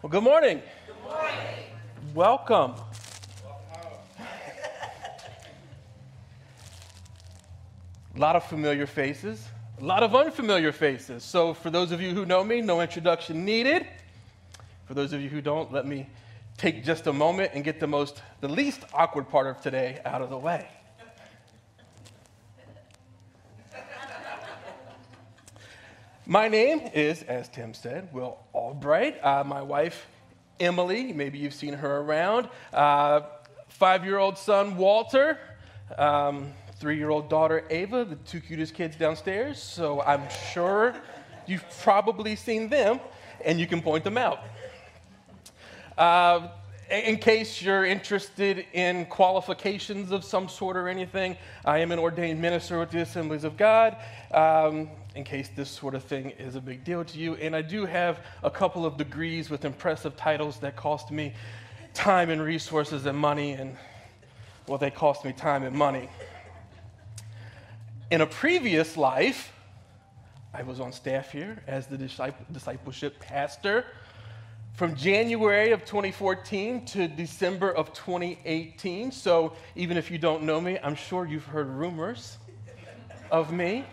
Well, good morning. Good morning. Welcome. A lot of familiar faces, a lot of unfamiliar faces. So, for those of you who know me, no introduction needed. For those of you who don't, let me take just a moment and get the most, the least awkward part of today out of the way. My name is, as Tim said, Will Albright. Uh, my wife, Emily, maybe you've seen her around. Uh, Five year old son, Walter. Um, Three year old daughter, Ava, the two cutest kids downstairs. So I'm sure you've probably seen them and you can point them out. Uh, in case you're interested in qualifications of some sort or anything, I am an ordained minister with the Assemblies of God. Um, in case this sort of thing is a big deal to you. And I do have a couple of degrees with impressive titles that cost me time and resources and money, and well, they cost me time and money. In a previous life, I was on staff here as the discipleship pastor from January of 2014 to December of 2018. So even if you don't know me, I'm sure you've heard rumors of me.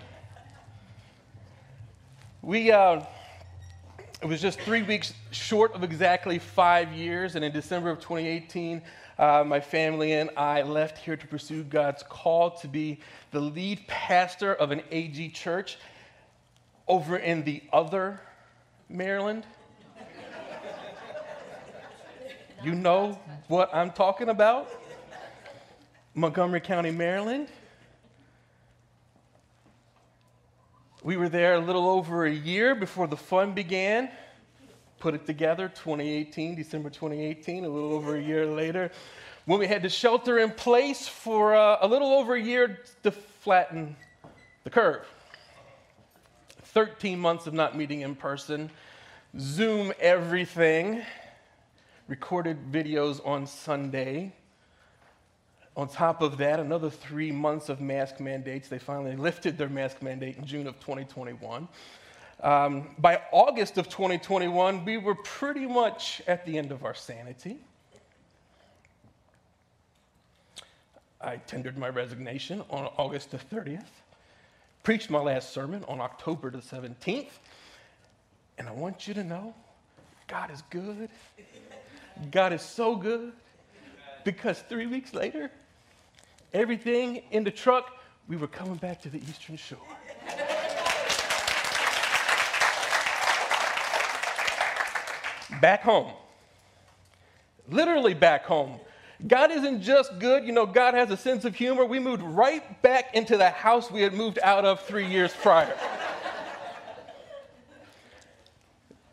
We, uh, it was just three weeks short of exactly five years, and in December of 2018, uh, my family and I left here to pursue God's call to be the lead pastor of an AG church over in the other Maryland. you know what I'm talking about? Montgomery County, Maryland. We were there a little over a year before the fun began. Put it together, 2018, December 2018, a little over a year later, when we had to shelter in place for uh, a little over a year to flatten the curve. 13 months of not meeting in person, Zoom everything, recorded videos on Sunday on top of that, another three months of mask mandates. They finally lifted their mask mandate in June of 2021. Um, by August of 2021, we were pretty much at the end of our sanity. I tendered my resignation on August the 30th, preached my last sermon on October the 17th, and I want you to know God is good. God is so good because three weeks later, everything in the truck, we were coming back to the Eastern Shore. back home. Literally back home. God isn't just good, you know, God has a sense of humor. We moved right back into the house we had moved out of three years prior.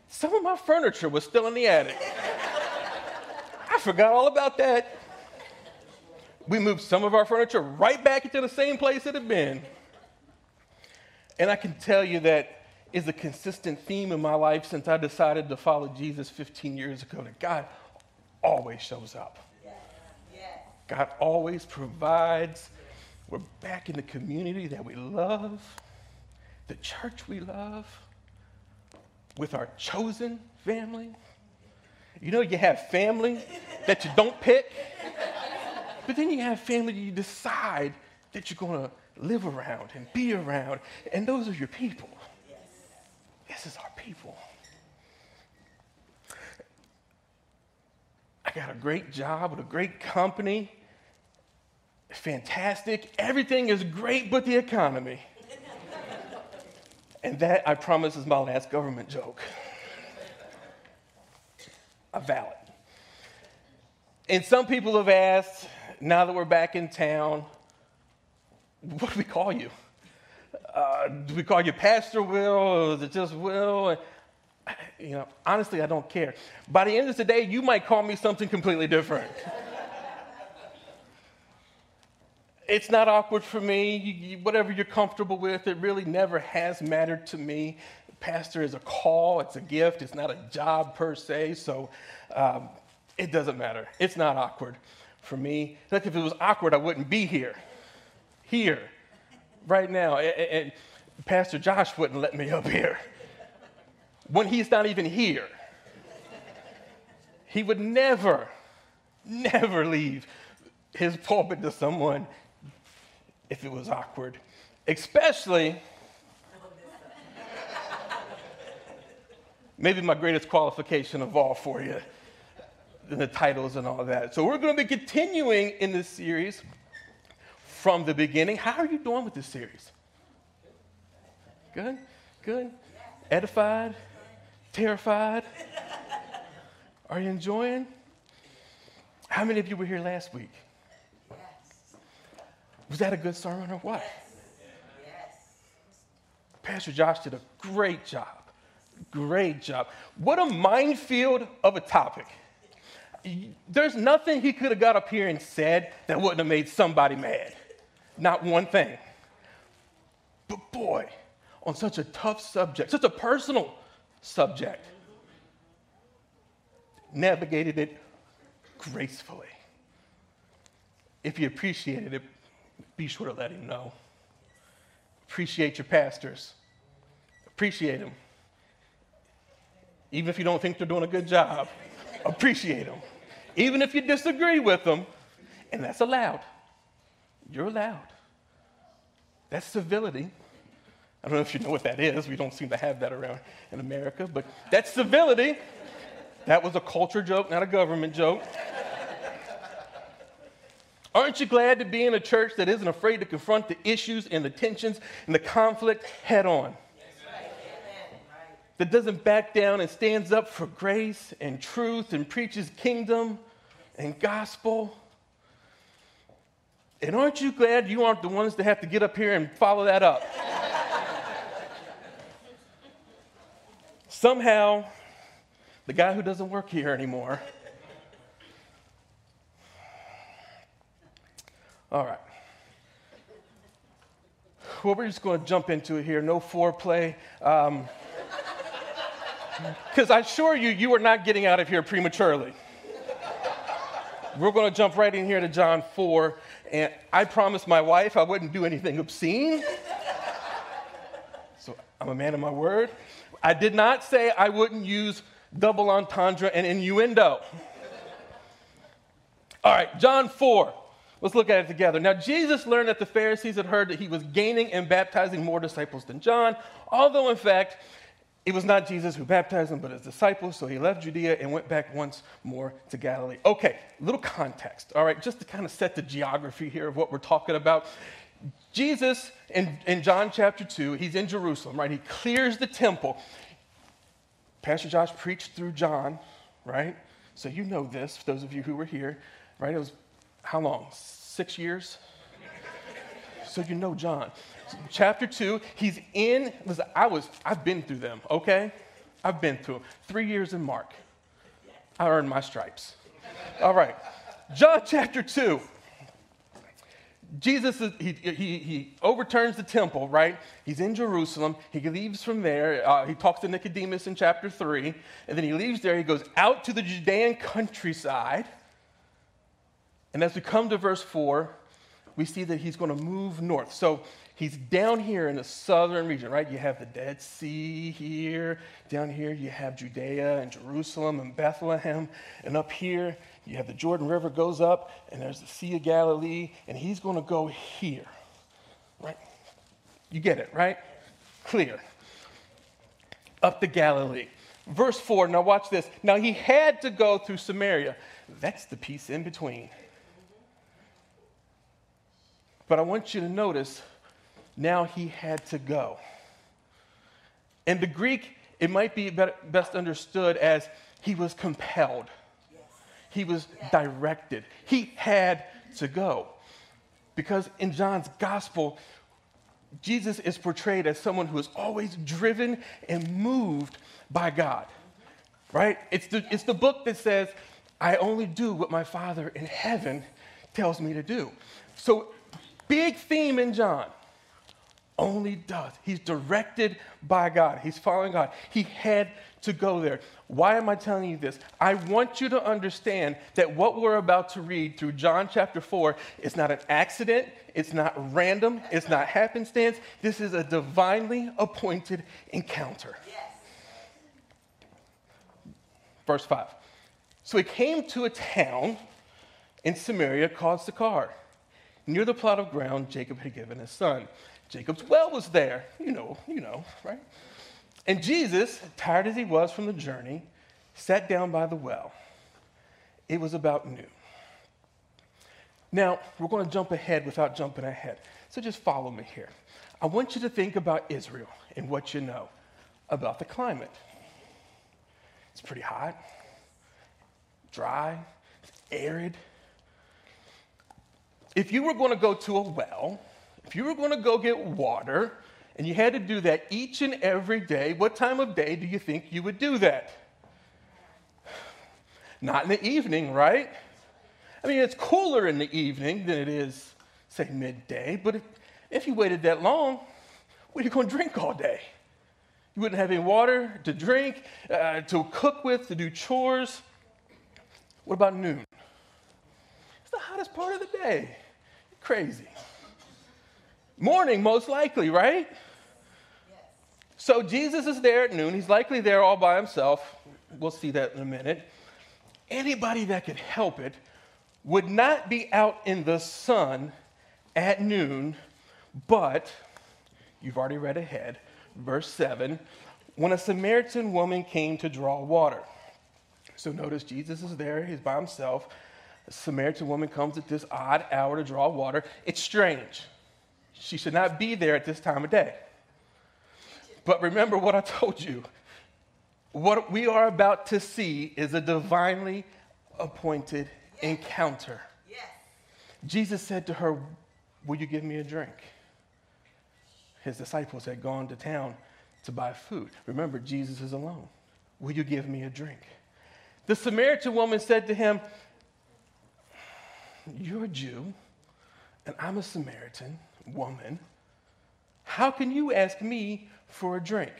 Some of my furniture was still in the attic. I forgot all about that we moved some of our furniture right back into the same place it had been. And I can tell you that is a consistent theme in my life since I decided to follow Jesus 15 years ago that God always shows up. God always provides. We're back in the community that we love, the church we love, with our chosen family. You know, you have family that you don't pick. But then you have family you decide that you're going to live around and be around, and those are your people. Yes. This is our people. I got a great job with a great company. Fantastic. Everything is great but the economy. and that, I promise, is my last government joke. A valid. And some people have asked, now that we're back in town, what do we call you? Uh, do we call you Pastor Will, or is it just Will? You know, honestly, I don't care. By the end of the day, you might call me something completely different. it's not awkward for me. You, whatever you're comfortable with, it really never has mattered to me. Pastor is a call, it's a gift, it's not a job per se, so um, it doesn't matter. It's not awkward for me. Like if it was awkward, I wouldn't be here. Here, right now. And, Pastor Josh wouldn't let me up here when he's not even here. he would never, never leave his pulpit to someone if it was awkward, especially maybe my greatest qualification of all for you the titles and all that. So we're going to be continuing in this series from the beginning. How are you doing with this series? Good? Good? Edified? Terrified? Are you enjoying? How many of you were here last week? Was that a good sermon or what? Pastor Josh did a great job. Great job. What a minefield of a topic. There's nothing he could have got up here and said that wouldn't have made somebody mad. Not one thing. But boy, on such a tough subject, such a personal subject, navigated it gracefully. If you appreciated it, be sure to let him know. Appreciate your pastors. Appreciate them. Even if you don't think they're doing a good job, appreciate them. Even if you disagree with them, and that's allowed. You're allowed. That's civility. I don't know if you know what that is. We don't seem to have that around in America, but that's civility. That was a culture joke, not a government joke. Aren't you glad to be in a church that isn't afraid to confront the issues and the tensions and the conflict head on? That doesn't back down and stands up for grace and truth and preaches kingdom and gospel? And aren't you glad you aren't the ones that have to get up here and follow that up? Somehow, the guy who doesn't work here anymore. All right. Well, we're just going to jump into it here. No foreplay. Um, Because I assure you, you are not getting out of here prematurely. We're going to jump right in here to John 4. And I promised my wife I wouldn't do anything obscene. So I'm a man of my word. I did not say I wouldn't use double entendre and innuendo. All right, John 4. Let's look at it together. Now, Jesus learned that the Pharisees had heard that he was gaining and baptizing more disciples than John, although, in fact, it was not Jesus who baptized them, but his disciples. So he left Judea and went back once more to Galilee. Okay, little context, all right, just to kind of set the geography here of what we're talking about. Jesus, in, in John chapter 2, he's in Jerusalem, right? He clears the temple. Pastor Josh preached through John, right? So you know this, for those of you who were here, right? It was how long? Six years? so you know John chapter 2, he's in, listen, I was, I've been through them, okay? I've been through them. Three years in Mark. I earned my stripes. All right. John chapter 2. Jesus, he, he, he overturns the temple, right? He's in Jerusalem. He leaves from there. Uh, he talks to Nicodemus in chapter 3. And then he leaves there. He goes out to the Judean countryside. And as we come to verse 4, we see that he's going to move north. So he's down here in the southern region, right? You have the Dead Sea here. Down here, you have Judea and Jerusalem and Bethlehem. And up here, you have the Jordan River goes up, and there's the Sea of Galilee. And he's going to go here, right? You get it, right? Clear. Up to Galilee. Verse 4, now watch this. Now he had to go through Samaria. That's the piece in between. But I want you to notice now he had to go. In the Greek, it might be best understood as he was compelled, he was directed, he had to go. Because in John's gospel, Jesus is portrayed as someone who is always driven and moved by God. Right? It's the, it's the book that says, I only do what my Father in heaven tells me to do. So, big theme in John only does. He's directed by God, he's following God. He had to go there. Why am I telling you this? I want you to understand that what we're about to read through John chapter 4 is not an accident, it's not random, it's not happenstance. This is a divinely appointed encounter. Yes. Verse 5. So he came to a town in Samaria called Sychar, near the plot of ground Jacob had given his son. Jacob's well was there, you know, you know, right? And Jesus, tired as he was from the journey, sat down by the well. It was about noon. Now, we're going to jump ahead without jumping ahead. So just follow me here. I want you to think about Israel and what you know about the climate. It's pretty hot, dry, arid. If you were going to go to a well, if you were going to go get water, and you had to do that each and every day, what time of day do you think you would do that? Not in the evening, right? I mean, it's cooler in the evening than it is, say, midday, but if, if you waited that long, what are you going to drink all day? You wouldn't have any water to drink, uh, to cook with, to do chores. What about noon? It's the hottest part of the day. Crazy. Morning, most likely, right? Yes. So Jesus is there at noon. He's likely there all by himself. We'll see that in a minute. Anybody that could help it would not be out in the sun at noon, but you've already read ahead verse 7, when a Samaritan woman came to draw water. So notice Jesus is there, he's by himself. A Samaritan woman comes at this odd hour to draw water. It's strange. She should not be there at this time of day. But remember what I told you. What we are about to see is a divinely appointed yes. encounter. Yes. Jesus said to her, Will you give me a drink? his disciples had gone to town to buy food. Remember, Jesus is alone. Will you give me a drink? The Samaritan woman said to him, You're a Jew, and I'm a Samaritan woman. How can you ask me for a drink?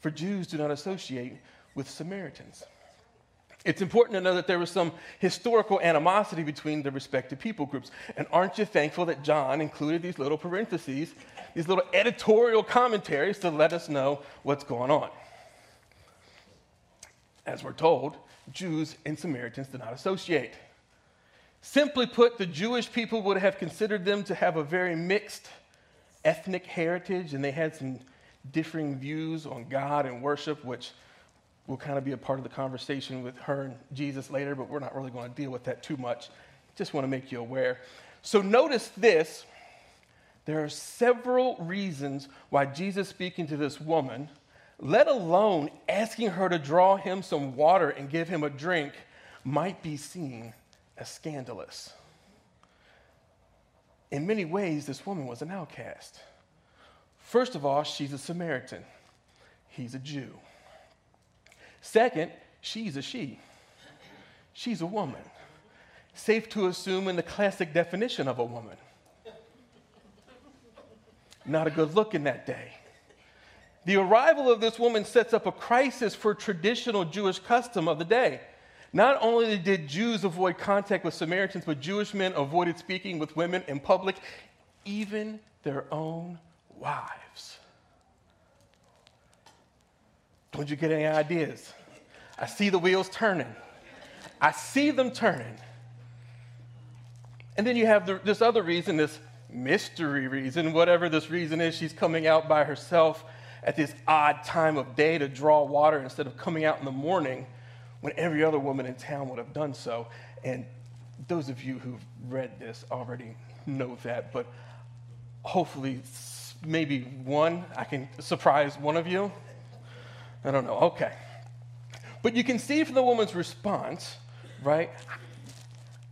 For Jews do not associate with Samaritans. It's important to know that there was some historical animosity between the respective people groups. And aren't you thankful that John included these little parentheses, these little editorial commentaries to let us know what's going on? As we're told, Jews and Samaritans did not associate. Simply put, the Jewish people would have considered them to have a very mixed ethnic heritage, and they had some differing views on God and worship, which will kind of be a part of the conversation with her and Jesus later, but we're not really going to deal with that too much. Just want to make you aware. So notice this. There are several reasons why Jesus speaking to this woman, let alone asking her to draw him some water and give him a drink, might be seen as scandalous. In many ways, this woman was an outcast. First of all, she's a Samaritan, he's a Jew. Second, she's a she. She's a woman. Safe to assume in the classic definition of a woman. Not a good look in that day. The arrival of this woman sets up a crisis for traditional Jewish custom of the day. Not only did Jews avoid contact with Samaritans, but Jewish men avoided speaking with women in public, even their own wives. Don't you get any ideas? I see the wheels turning. I see them turning. And then you have the, this other reason, this mystery reason, whatever this reason is, she's coming out by herself at this odd time of day to draw water instead of coming out in the morning when every other woman in town would have done so. And those of you who've read this already know that, but hopefully, maybe one, I can surprise one of you. I don't know. Okay. But you can see from the woman's response, right?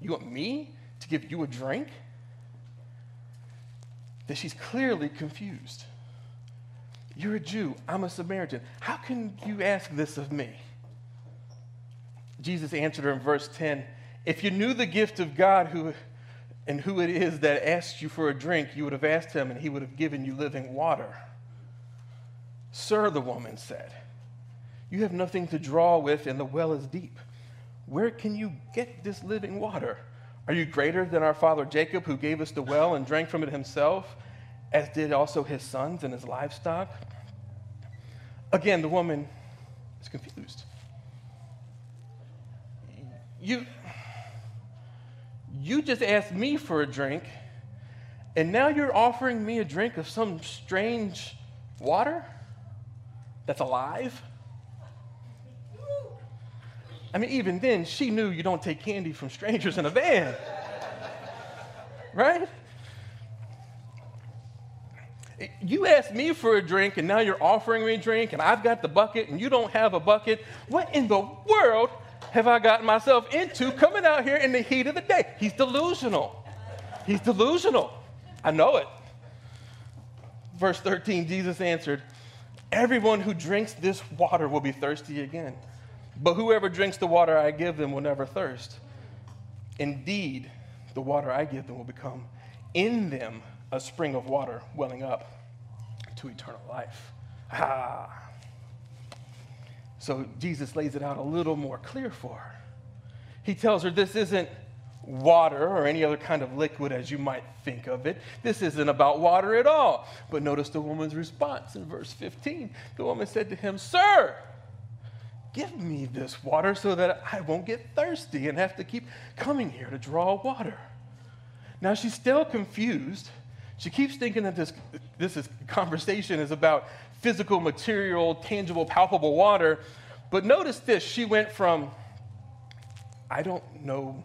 You want me to give you a drink? That she's clearly confused. You're a Jew, I'm a Samaritan. How can you ask this of me? Jesus answered her in verse 10 If you knew the gift of God who, and who it is that asks you for a drink, you would have asked him, and he would have given you living water. Sir, the woman said, you have nothing to draw with, and the well is deep. Where can you get this living water? Are you greater than our father Jacob, who gave us the well and drank from it himself, as did also his sons and his livestock? Again, the woman is confused. You, you just asked me for a drink, and now you're offering me a drink of some strange water that's alive? I mean, even then, she knew you don't take candy from strangers in a van. right? You asked me for a drink and now you're offering me a drink and I've got the bucket and you don't have a bucket. What in the world have I gotten myself into coming out here in the heat of the day? He's delusional. He's delusional. I know it. Verse 13, Jesus answered, Everyone who drinks this water will be thirsty again. But whoever drinks the water I give them will never thirst. Indeed, the water I give them will become in them a spring of water welling up to eternal life. Ah. So Jesus lays it out a little more clear for her. He tells her this isn't water or any other kind of liquid as you might think of it. This isn't about water at all. But notice the woman's response in verse 15. The woman said to him, Sir, give me this water so that I won't get thirsty and have to keep coming here to draw water. Now she's still confused she keeps thinking that this, this is, conversation is about physical, material, tangible, palpable water. But notice this she went from, I don't know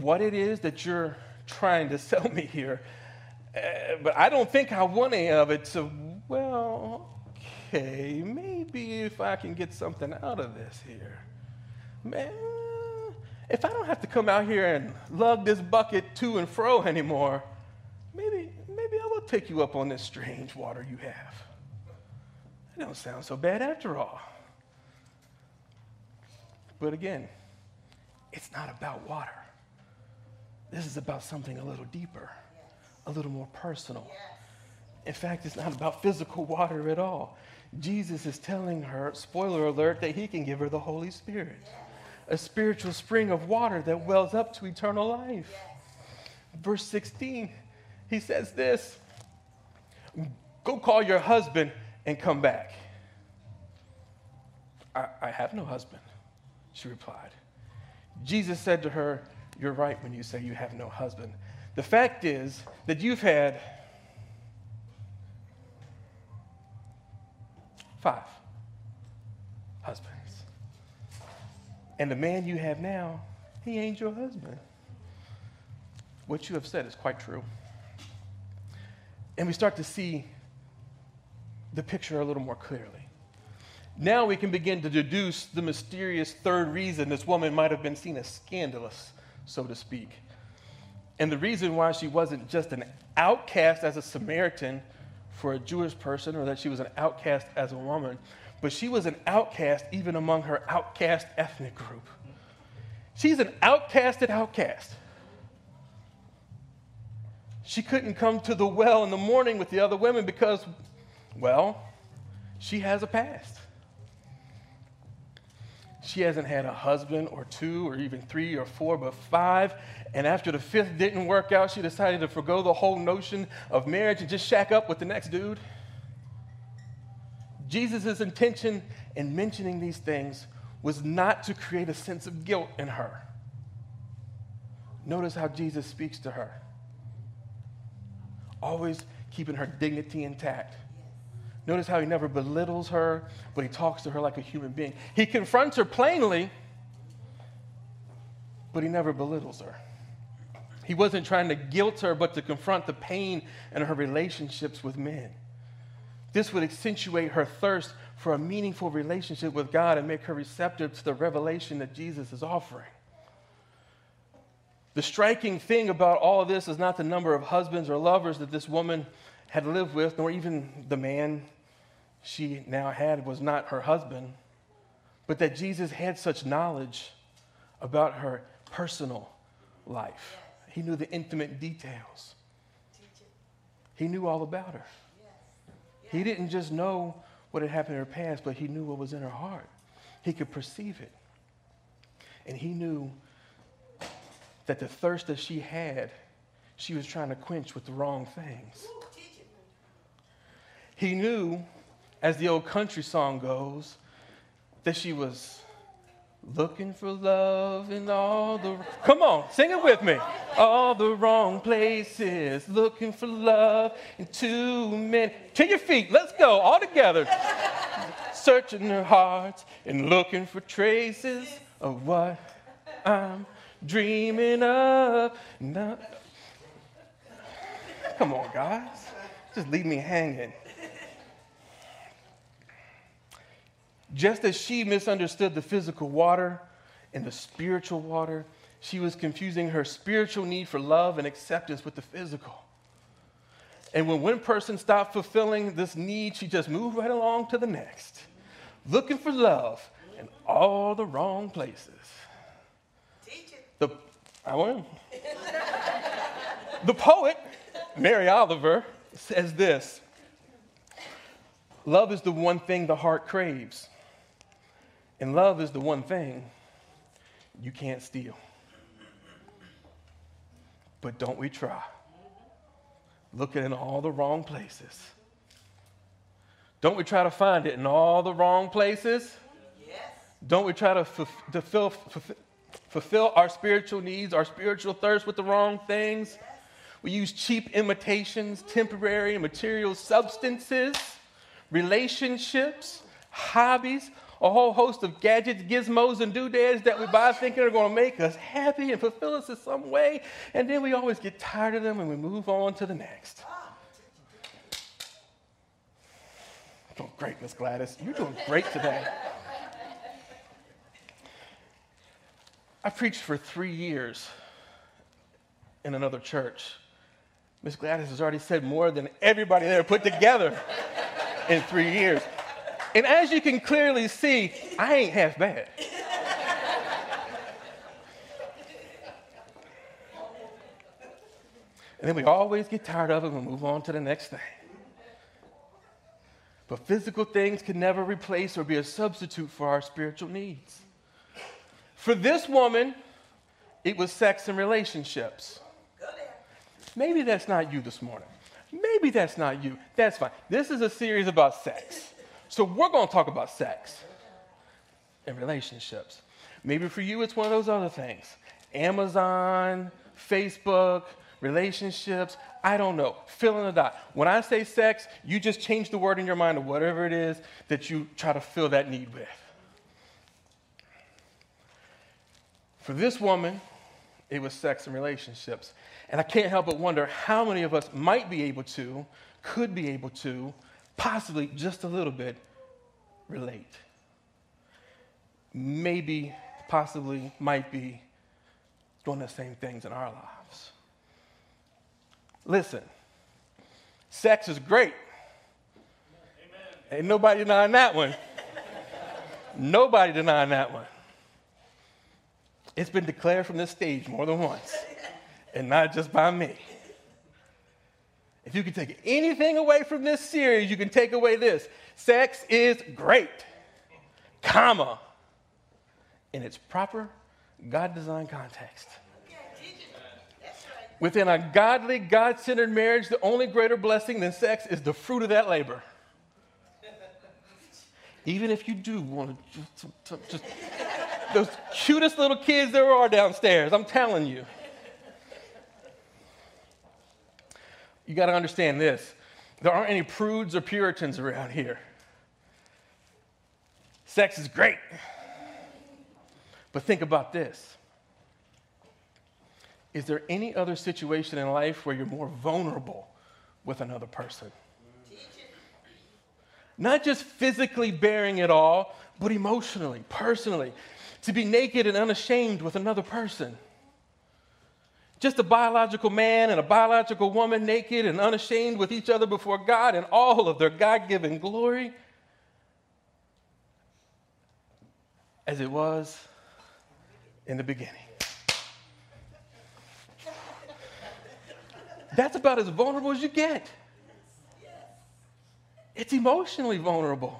what it is that you're trying to sell me here, uh, but I don't think I want any of it. So, well, okay, maybe if I can get something out of this here. Man, if I don't have to come out here and lug this bucket to and fro anymore, take you up on this strange water you have. That don't sound so bad after all. But again, it's not about water. This is about something a little deeper, a little more personal. In fact, it's not about physical water at all. Jesus is telling her, spoiler alert, that he can give her the Holy Spirit, a spiritual spring of water that wells up to eternal life. Verse 16 he says this Go call your husband and come back. I, I have no husband, she replied. Jesus said to her, You're right when you say you have no husband. The fact is that you've had five husbands. And the man you have now, he ain't your husband. What you have said is quite true. And we start to see the picture a little more clearly. Now we can begin to deduce the mysterious third reason this woman might have been seen as scandalous, so to speak. And the reason why she wasn't just an outcast as a Samaritan for a Jewish person or that she was an outcast as a woman, but she was an outcast even among her outcast ethnic group. She's an outcasted outcast. She couldn't come to the well in the morning with the other women because, well, she has a past. She hasn't had a husband or two or even three or four, but five. And after the fifth didn't work out, she decided to forego the whole notion of marriage and just shack up with the next dude. Jesus' intention in mentioning these things was not to create a sense of guilt in her. Notice how Jesus speaks to her always keeping her dignity intact. Notice how he never belittles her, but he talks to her like a human being. He confronts her plainly, but he never belittles her. He wasn't trying to guilt her, but to confront the pain in her relationships with men. This would accentuate her thirst for a meaningful relationship with God and make her receptive to the revelation that Jesus is offering. The striking thing about all of this is not the number of husbands or lovers that this woman had lived with, nor even the man she now had was not her husband, but that Jesus had such knowledge about her personal life. He knew the intimate details. He knew all about her. He didn't just know what had happened in her past, but he knew what was in her heart. He could perceive it. And he knew that the thirst that she had, she was trying to quench with the wrong things. He knew, as the old country song goes, that she was Looking for love in all the. Come on, sing it with me. All the wrong places. Looking for love in too many. To your feet, let's go, all together. Searching their hearts and looking for traces of what I'm dreaming of. No. Come on, guys. Just leave me hanging. Just as she misunderstood the physical water and the spiritual water, she was confusing her spiritual need for love and acceptance with the physical. And when one person stopped fulfilling this need, she just moved right along to the next, looking for love in all the wrong places. The, I will. the poet, Mary Oliver, says this Love is the one thing the heart craves. And love is the one thing you can't steal. But don't we try? Looking in all the wrong places. Don't we try to find it in all the wrong places? Yes. Don't we try to fulfill, fulfill, fulfill our spiritual needs, our spiritual thirst with the wrong things? We use cheap imitations, temporary material substances, relationships, hobbies, a whole host of gadgets, gizmos, and doodads that we buy thinking are going to make us happy and fulfill us in some way. And then we always get tired of them and we move on to the next. Doing great, Miss Gladys. You're doing great today. I preached for three years in another church. Miss Gladys has already said more than everybody there put together in three years. And as you can clearly see, I ain't half bad. And then we always get tired of it and move on to the next thing. But physical things can never replace or be a substitute for our spiritual needs. For this woman, it was sex and relationships. Maybe that's not you this morning. Maybe that's not you. That's fine. This is a series about sex. So we're going to talk about sex and relationships. Maybe for you, it's one of those other things Amazon, Facebook, relationships. I don't know. Fill in the dot. When I say sex, you just change the word in your mind to whatever it is that you try to fill that need with. For this woman, it was sex and relationships. And I can't help but wonder how many of us might be able to, could be able to, possibly just a little bit relate. Maybe, possibly, might be doing the same things in our lives. Listen, sex is great. Amen. Ain't nobody denying that one. nobody denying that one. It's been declared from this stage more than once, and not just by me. If you can take anything away from this series, you can take away this. Sex is great, comma, in its proper God designed context. Within a godly, God centered marriage, the only greater blessing than sex is the fruit of that labor. Even if you do want to just, just those cutest little kids there are downstairs, I'm telling you. You got to understand this there aren't any prudes or Puritans around here. Sex is great. But think about this. Is there any other situation in life where you're more vulnerable with another person? Not just physically bearing it all, but emotionally, personally. To be naked and unashamed with another person. Just a biological man and a biological woman naked and unashamed with each other before God in all of their God given glory. As it was in the beginning. That's about as vulnerable as you get. It's emotionally vulnerable.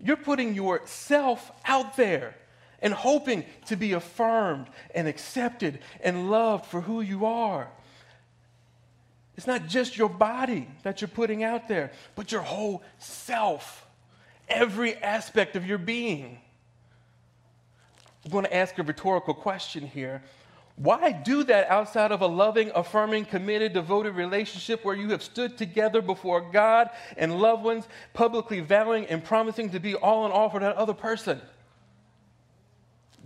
You're putting yourself out there and hoping to be affirmed and accepted and loved for who you are. It's not just your body that you're putting out there, but your whole self, every aspect of your being. I'm going to ask a rhetorical question here. Why do that outside of a loving, affirming, committed, devoted relationship where you have stood together before God and loved ones, publicly vowing and promising to be all in all for that other person?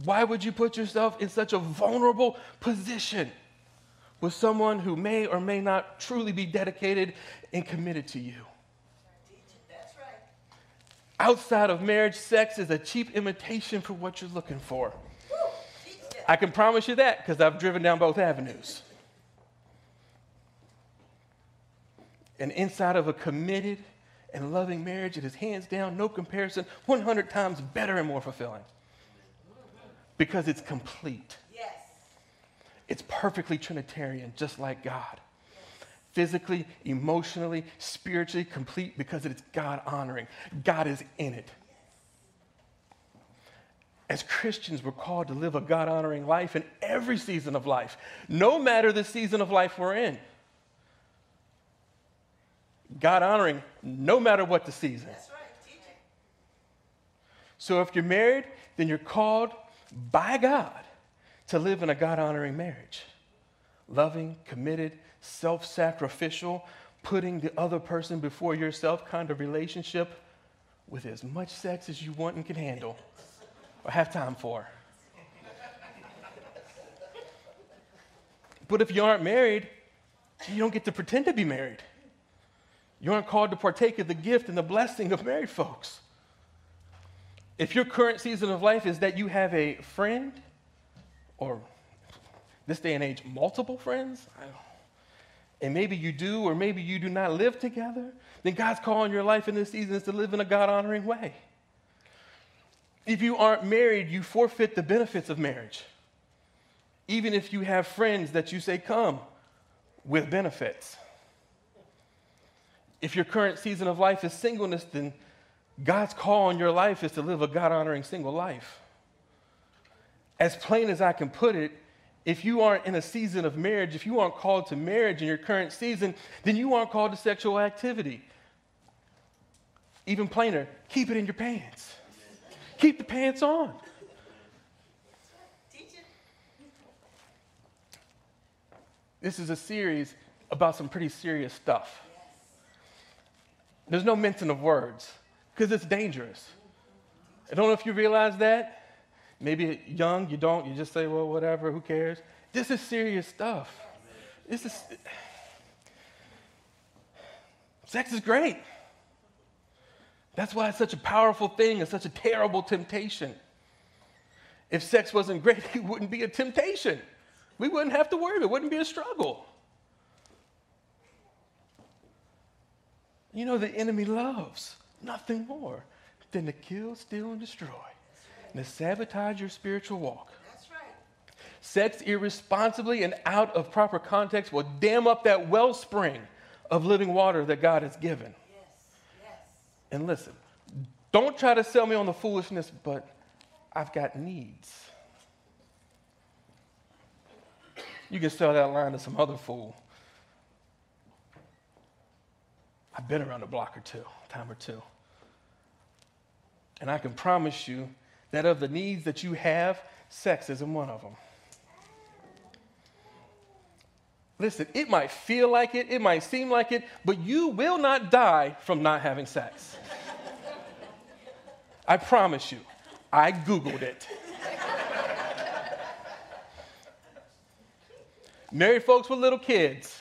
Why would you put yourself in such a vulnerable position with someone who may or may not truly be dedicated and committed to you? Outside of marriage, sex is a cheap imitation for what you're looking for. I can promise you that because I've driven down both avenues. And inside of a committed and loving marriage, it is hands down, no comparison, 100 times better and more fulfilling because it's complete. Yes. It's perfectly Trinitarian, just like God. Physically, emotionally, spiritually complete because it's God honoring. God is in it. As Christians, we're called to live a God honoring life in every season of life, no matter the season of life we're in. God honoring no matter what the season. That's right. So if you're married, then you're called by God to live in a God honoring marriage. Loving, committed, self sacrificial, putting the other person before yourself kind of relationship with as much sex as you want and can handle or have time for. But if you aren't married, you don't get to pretend to be married. You aren't called to partake of the gift and the blessing of married folks. If your current season of life is that you have a friend, or this day and age, multiple friends, and maybe you do, or maybe you do not live together, then God's call in your life in this season is to live in a God honoring way. If you aren't married, you forfeit the benefits of marriage. Even if you have friends that you say come with benefits. If your current season of life is singleness, then God's call in your life is to live a God honoring single life. As plain as I can put it, if you aren't in a season of marriage, if you aren't called to marriage in your current season, then you aren't called to sexual activity. Even plainer, keep it in your pants. Keep the pants on. This is a series about some pretty serious stuff. There's no mention of words because it's dangerous. I don't know if you realize that. Maybe young, you don't, you just say, well, whatever, who cares? This is serious stuff. This is. Sex is great. That's why it's such a powerful thing and such a terrible temptation. If sex wasn't great, it wouldn't be a temptation. We wouldn't have to worry. It wouldn't be a struggle. You know, the enemy loves nothing more than to kill, steal, and destroy, and to sabotage your spiritual walk. That's right. Sex irresponsibly and out of proper context will dam up that wellspring of living water that God has given. Yes. Yes. And listen, don't try to sell me on the foolishness, but I've got needs. You can sell that line to some other fool. I've been around a block or two, time or two. And I can promise you that of the needs that you have, sex isn't one of them. Listen, it might feel like it, it might seem like it, but you will not die from not having sex. I promise you. I Googled it. Married folks with little kids.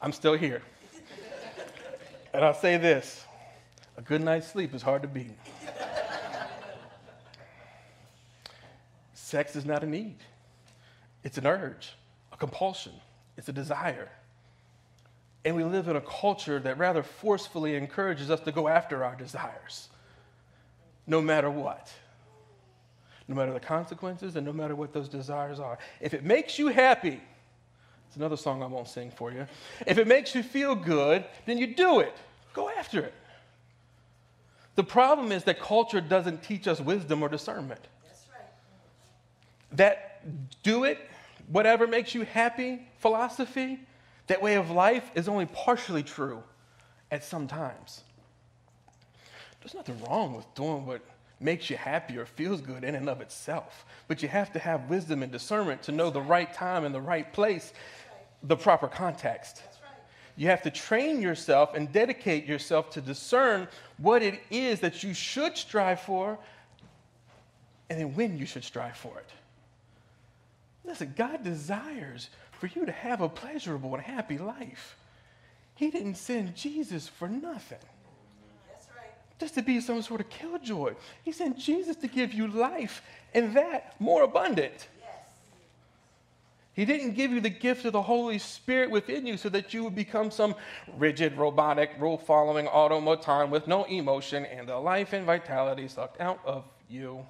I'm still here. And I'll say this a good night's sleep is hard to beat. Sex is not a need, it's an urge, a compulsion, it's a desire. And we live in a culture that rather forcefully encourages us to go after our desires, no matter what, no matter the consequences, and no matter what those desires are. If it makes you happy, it's another song I won't sing for you. If it makes you feel good, then you do it. Go after it. The problem is that culture doesn't teach us wisdom or discernment. That's right. That do it, whatever makes you happy philosophy, that way of life is only partially true at some times. There's nothing wrong with doing what makes you happy or feels good in and of itself. But you have to have wisdom and discernment to know the right time and the right place, the proper context. You have to train yourself and dedicate yourself to discern what it is that you should strive for and then when you should strive for it. Listen, God desires for you to have a pleasurable and happy life. He didn't send Jesus for nothing, That's right. just to be some sort of killjoy. He sent Jesus to give you life and that more abundant. He didn't give you the gift of the Holy Spirit within you so that you would become some rigid, robotic, rule following automaton with no emotion and the life and vitality sucked out of you.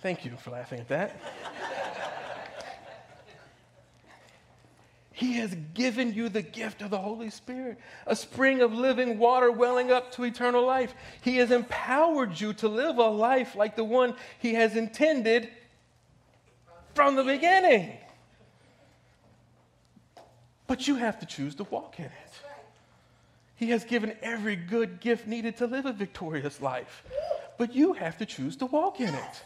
Thank you for laughing at that. He has given you the gift of the Holy Spirit, a spring of living water welling up to eternal life. He has empowered you to live a life like the one He has intended from the beginning. But you have to choose to walk in it. He has given every good gift needed to live a victorious life. But you have to choose to walk in it.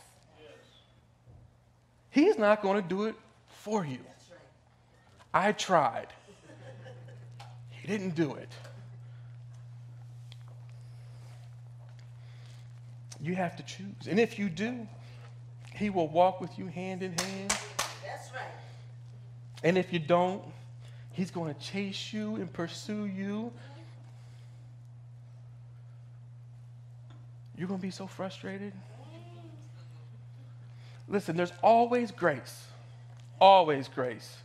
He's not going to do it for you. I tried. He didn't do it. You have to choose. And if you do, He will walk with you hand in hand. That's right. And if you don't, He's going to chase you and pursue you. You're going to be so frustrated. Listen, there's always grace. Always grace.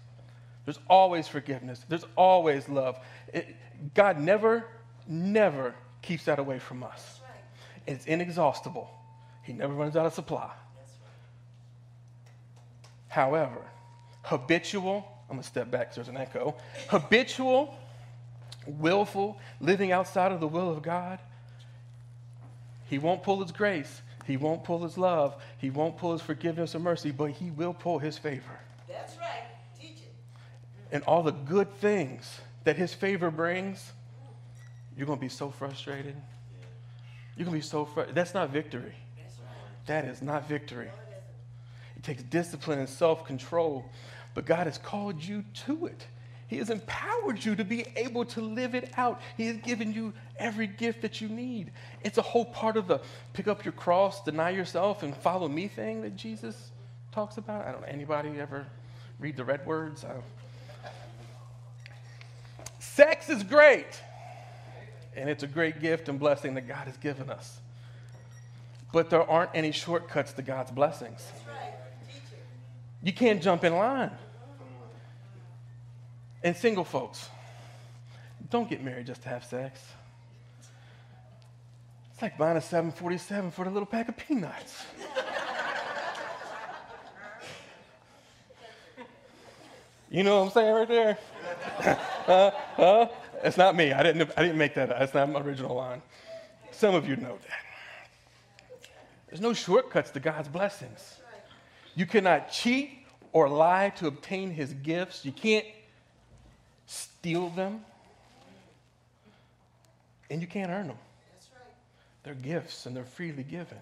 There's always forgiveness. There's always love. It- God never, never keeps that away from us. Right. It's inexhaustible. He never runs out of supply. However, habitual, I'm going to step back because there's an echo. Habitual, willful, living outside of the will of God, He won't pull His grace. He won't pull His love. He won't pull His forgiveness or mercy, but He will pull His favor. That's right. Teach it. And all the good things that His favor brings, you're going to be so frustrated. You're going to be so frustrated. That's not victory. That is not victory. It takes discipline and self control, but God has called you to it. He has empowered you to be able to live it out. He has given you every gift that you need. It's a whole part of the pick up your cross, deny yourself, and follow me thing that Jesus talks about. I don't know. Anybody ever read the red words? Sex is great, and it's a great gift and blessing that God has given us. But there aren't any shortcuts to God's blessings. That's right. Teach it. You can't jump in line. And single folks, don't get married just to have sex. It's like buying a 747 for the little pack of peanuts. you know what I'm saying right there? huh? Huh? It's not me. I didn't, I didn't make that up. That's not my original line. Some of you know that. There's no shortcuts to God's blessings. You cannot cheat or lie to obtain his gifts. You can't steal them. And you can't earn them. Right. They're gifts and they're freely given.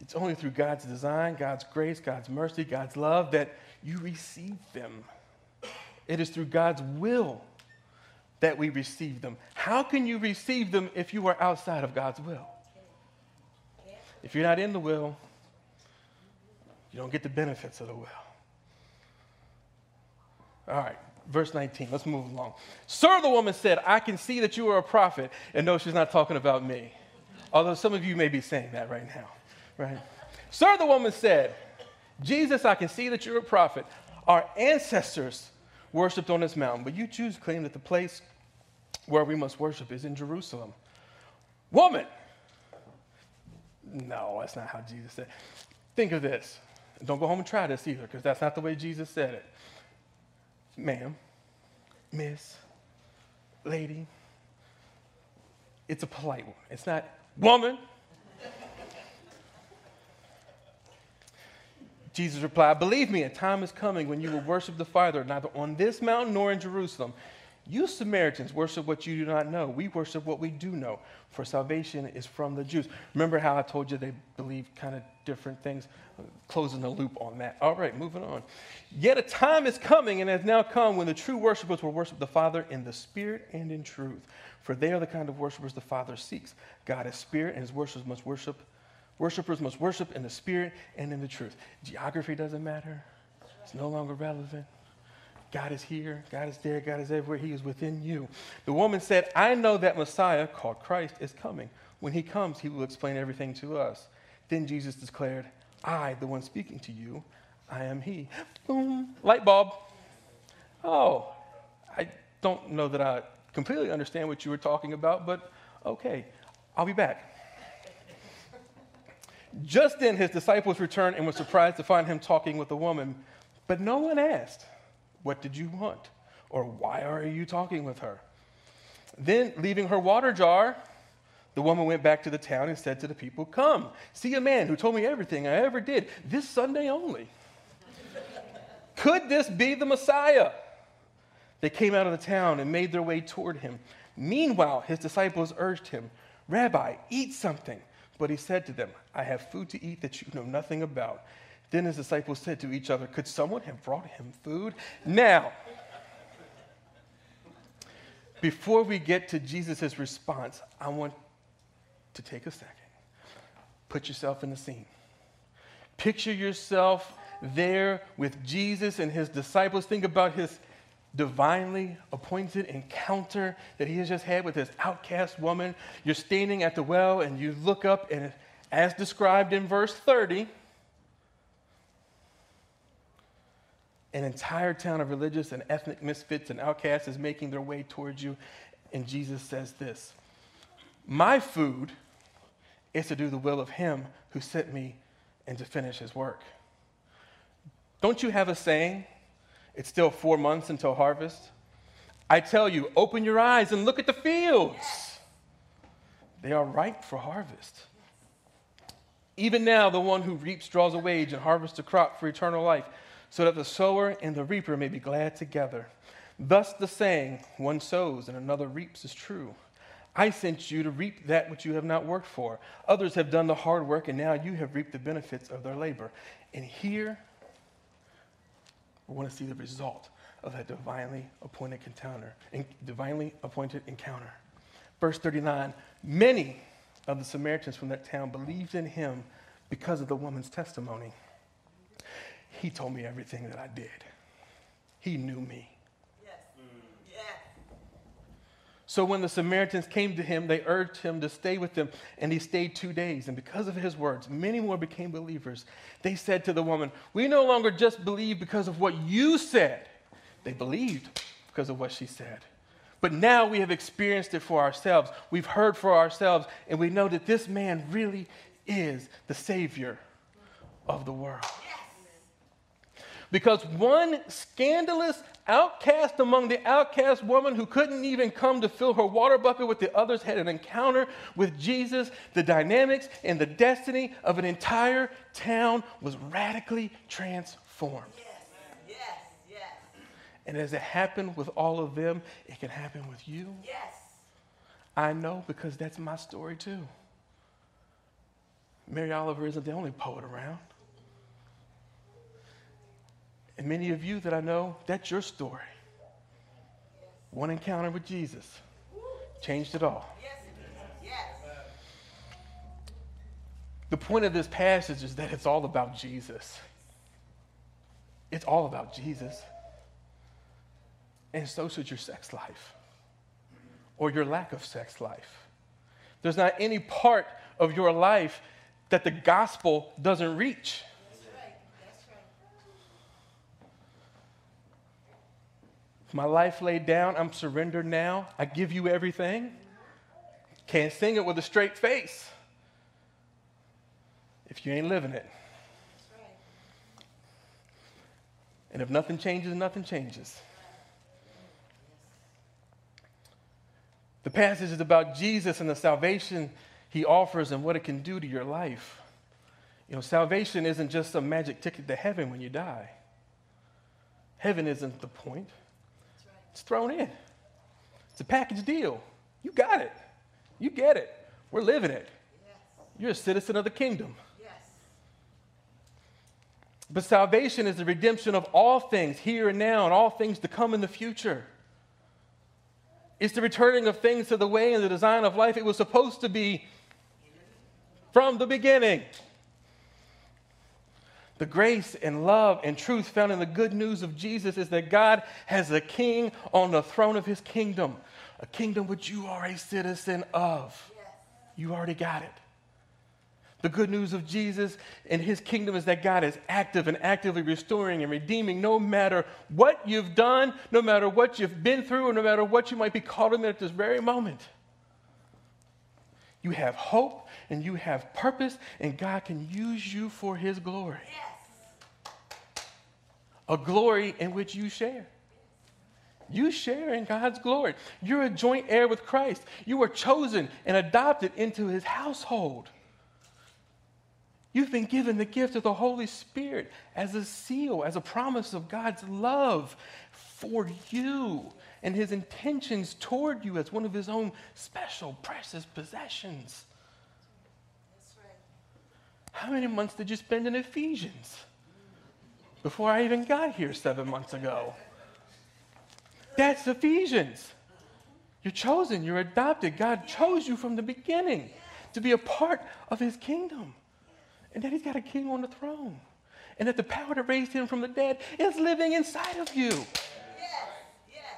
It's only through God's design, God's grace, God's mercy, God's love that you receive them. It is through God's will that we receive them. How can you receive them if you are outside of God's will? If you're not in the will, you don't get the benefits of the will. All right, verse 19. Let's move along. Sir, the woman said, I can see that you are a prophet. And no, she's not talking about me. Although some of you may be saying that right now, right? Sir, the woman said, Jesus, I can see that you're a prophet. Our ancestors worshiped on this mountain, but you Jews claim that the place where we must worship is in Jerusalem. Woman! No, that's not how Jesus said. Think of this. Don't go home and try this either, because that's not the way Jesus said it. Ma'am, miss, lady, it's a polite one. It's not woman. Jesus replied, Believe me, a time is coming when you will worship the Father neither on this mountain nor in Jerusalem. You Samaritans worship what you do not know. We worship what we do know, for salvation is from the Jews. Remember how I told you they believe kind of different things? Closing the loop on that. All right, moving on. Yet a time is coming and has now come when the true worshipers will worship the Father in the Spirit and in truth. For they are the kind of worshipers the Father seeks. God is Spirit, and his worshipers must worship. Worshipers must worship in the Spirit and in the truth. Geography doesn't matter. It's no longer relevant. God is here, God is there, God is everywhere. He is within you. The woman said, I know that Messiah, called Christ, is coming. When he comes, he will explain everything to us. Then Jesus declared, I, the one speaking to you, I am he. Boom, light bulb. Oh, I don't know that I completely understand what you were talking about, but okay, I'll be back. Just then his disciples returned and were surprised to find him talking with a woman, but no one asked. What did you want? Or why are you talking with her? Then, leaving her water jar, the woman went back to the town and said to the people, Come, see a man who told me everything I ever did this Sunday only. Could this be the Messiah? They came out of the town and made their way toward him. Meanwhile, his disciples urged him, Rabbi, eat something. But he said to them, I have food to eat that you know nothing about. Then his disciples said to each other, Could someone have brought him food? Now, before we get to Jesus' response, I want to take a second. Put yourself in the scene. Picture yourself there with Jesus and his disciples. Think about his divinely appointed encounter that he has just had with this outcast woman. You're standing at the well and you look up, and as described in verse 30, an entire town of religious and ethnic misfits and outcasts is making their way towards you. And Jesus says this My food is to do the will of him who sent me and to finish his work. Don't you have a saying? It's still four months until harvest. I tell you, open your eyes and look at the fields. They are ripe for harvest. Even now, the one who reaps draws a wage and harvests a crop for eternal life so that the sower and the reaper may be glad together. Thus, the saying, one sows and another reaps, is true. I sent you to reap that which you have not worked for. Others have done the hard work, and now you have reaped the benefits of their labor. And here, we want to see the result of that divinely appointed encounter. Divinely appointed encounter. Verse 39 Many of the Samaritans from that town believed in him because of the woman's testimony. He told me everything that I did. He knew me. Yes. Yes. So when the Samaritans came to him, they urged him to stay with them, and he stayed two days. And because of his words, many more became believers. They said to the woman, We no longer just believe because of what you said. They believed because of what she said. But now we have experienced it for ourselves. We've heard for ourselves, and we know that this man really is the Savior of the world. Because one scandalous outcast among the outcast woman who couldn't even come to fill her water bucket with the others had an encounter with Jesus, the dynamics and the destiny of an entire town was radically transformed. Yes. Yes. Yes. And as it happened with all of them, it can happen with you. Yes. I know because that's my story too. Mary Oliver isn't the only poet around. And many of you that I know, that's your story. One encounter with Jesus changed it all. The point of this passage is that it's all about Jesus. It's all about Jesus. And so should your sex life or your lack of sex life. There's not any part of your life that the gospel doesn't reach. That's right. That's right. My life laid down, I'm surrendered now. I give you everything. Can't sing it with a straight face if you ain't living it. And if nothing changes, nothing changes. The passage is about Jesus and the salvation he offers and what it can do to your life. You know, salvation isn't just a magic ticket to heaven when you die. Heaven isn't the point. It's thrown in. It's a package deal. You got it. You get it. We're living it. Yes. You're a citizen of the kingdom. Yes. But salvation is the redemption of all things here and now and all things to come in the future. It's the returning of things to the way and the design of life it was supposed to be from the beginning. The grace and love and truth found in the good news of Jesus is that God has a king on the throne of his kingdom, a kingdom which you are a citizen of. You already got it. The good news of Jesus and his kingdom is that God is active and actively restoring and redeeming no matter what you've done, no matter what you've been through, or no matter what you might be caught in at this very moment. You have hope and you have purpose, and God can use you for his glory. Yes. A glory in which you share. You share in God's glory. You're a joint heir with Christ. You are chosen and adopted into his household. You've been given the gift of the Holy Spirit as a seal, as a promise of God's love for you and his intentions toward you as one of his own special, precious possessions. How many months did you spend in Ephesians before I even got here seven months ago? That's Ephesians. You're chosen, you're adopted. God chose you from the beginning to be a part of his kingdom. And that he's got a king on the throne. And that the power that raised him from the dead is living inside of you. Yes. Yes.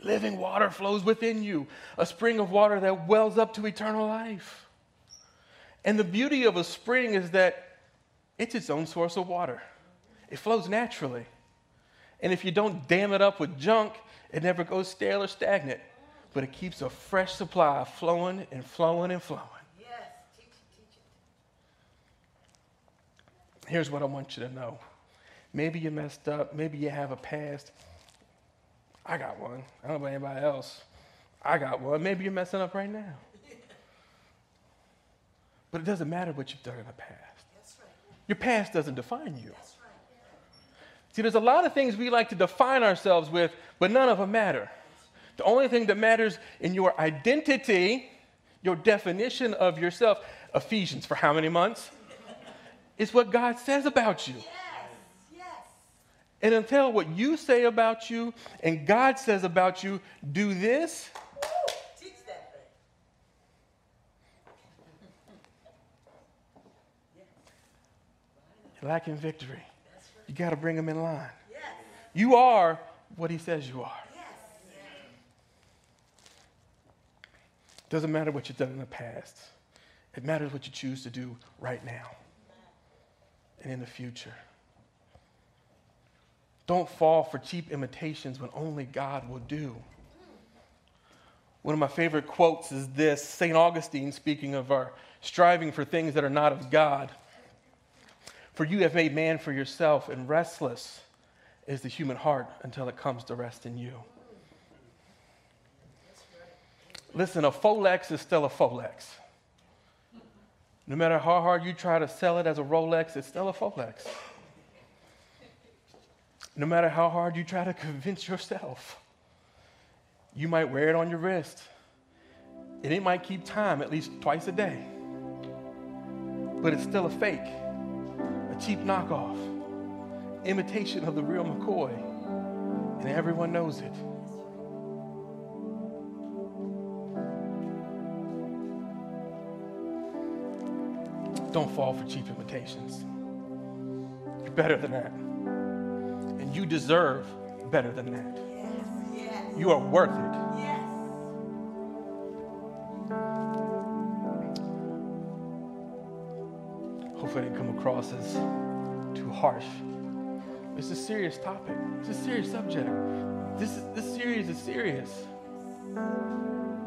Living water flows within you, a spring of water that wells up to eternal life. And the beauty of a spring is that it's its own source of water, it flows naturally. And if you don't dam it up with junk, it never goes stale or stagnant, but it keeps a fresh supply flowing and flowing and flowing. Yes. Teach it. Teach it. Here's what I want you to know. Maybe you messed up. Maybe you have a past. I got one. I don't know about anybody else. I got one. Maybe you're messing up right now. But it doesn't matter what you've done in the past. That's right. Your past doesn't define you. That's right. See, there's a lot of things we like to define ourselves with, but none of them matter. The only thing that matters in your identity, your definition of yourself, Ephesians, for how many months? is what God says about you. Yes. Yes. And until what you say about you and God says about you do this, Woo. Teach that thing. you're lacking victory. You got to bring him in line. Yes. You are what he says you are. Yes. Doesn't matter what you've done in the past. It matters what you choose to do right now and in the future. Don't fall for cheap imitations when only God will do. One of my favorite quotes is this St. Augustine speaking of our striving for things that are not of God. For you have made man for yourself, and restless is the human heart until it comes to rest in you. Listen, a Folex is still a Folex. No matter how hard you try to sell it as a Rolex, it's still a Folex. No matter how hard you try to convince yourself, you might wear it on your wrist. And it might keep time at least twice a day. But it's still a fake, cheap knockoff, imitation of the real McCoy. And everyone knows it. Don't fall for cheap imitations. You're better than that. And you deserve better than that. Yes. Yes. You are worth it. Yes. Hopefully, I didn't come across as too harsh. It's a serious topic. It's a serious subject. This is, this series is serious.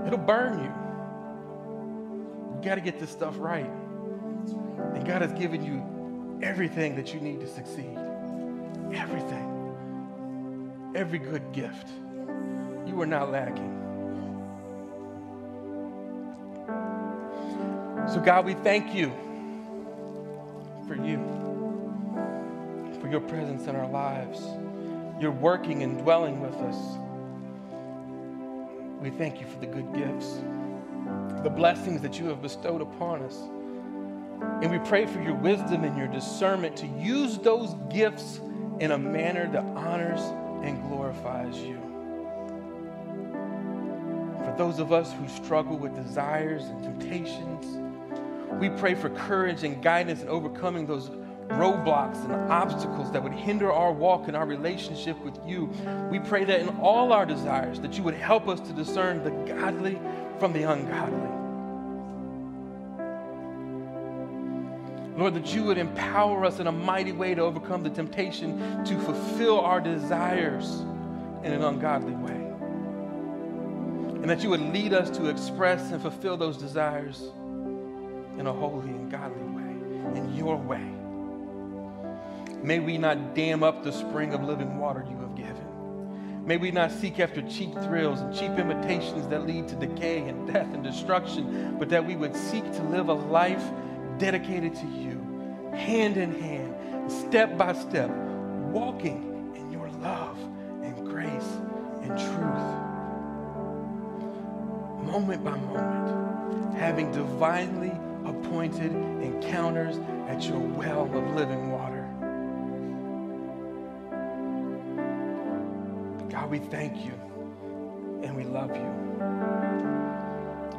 It'll burn you. You got to get this stuff right. And God has given you everything that you need to succeed. Everything. Every good gift. You are not lacking. So, God, we thank you for you, for your presence in our lives. You're working and dwelling with us. We thank you for the good gifts, the blessings that you have bestowed upon us. And we pray for your wisdom and your discernment to use those gifts in a manner that honors and glorifies you. For those of us who struggle with desires and temptations, we pray for courage and guidance in overcoming those roadblocks and obstacles that would hinder our walk and our relationship with you. We pray that in all our desires that you would help us to discern the godly from the ungodly. Lord, that you would empower us in a mighty way to overcome the temptation to fulfill our desires in an ungodly way. And that you would lead us to express and fulfill those desires in a holy and godly way, in your way. May we not dam up the spring of living water you have given. May we not seek after cheap thrills and cheap imitations that lead to decay and death and destruction, but that we would seek to live a life dedicated to you, hand in hand, step by step, walking in your love and grace and truth. Moment by moment, having divinely appointed encounters at your well of living water. God, we thank you and we love you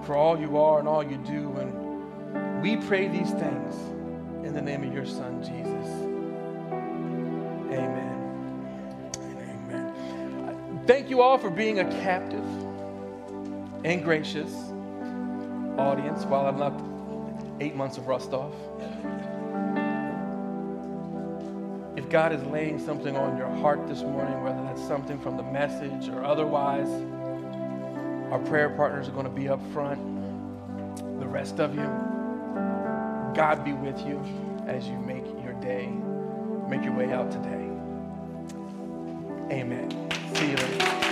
for all you are and all you do. And we pray these things in the name of your Son, Jesus. Amen. And amen. Thank you all for being a captive and gracious audience while I'm left eight months of rust off. If God is laying something on your heart this morning, whether that's something from the message or otherwise, our prayer partners are going to be up front. The rest of you, God be with you as you make your day, make your way out today. Amen. See you later.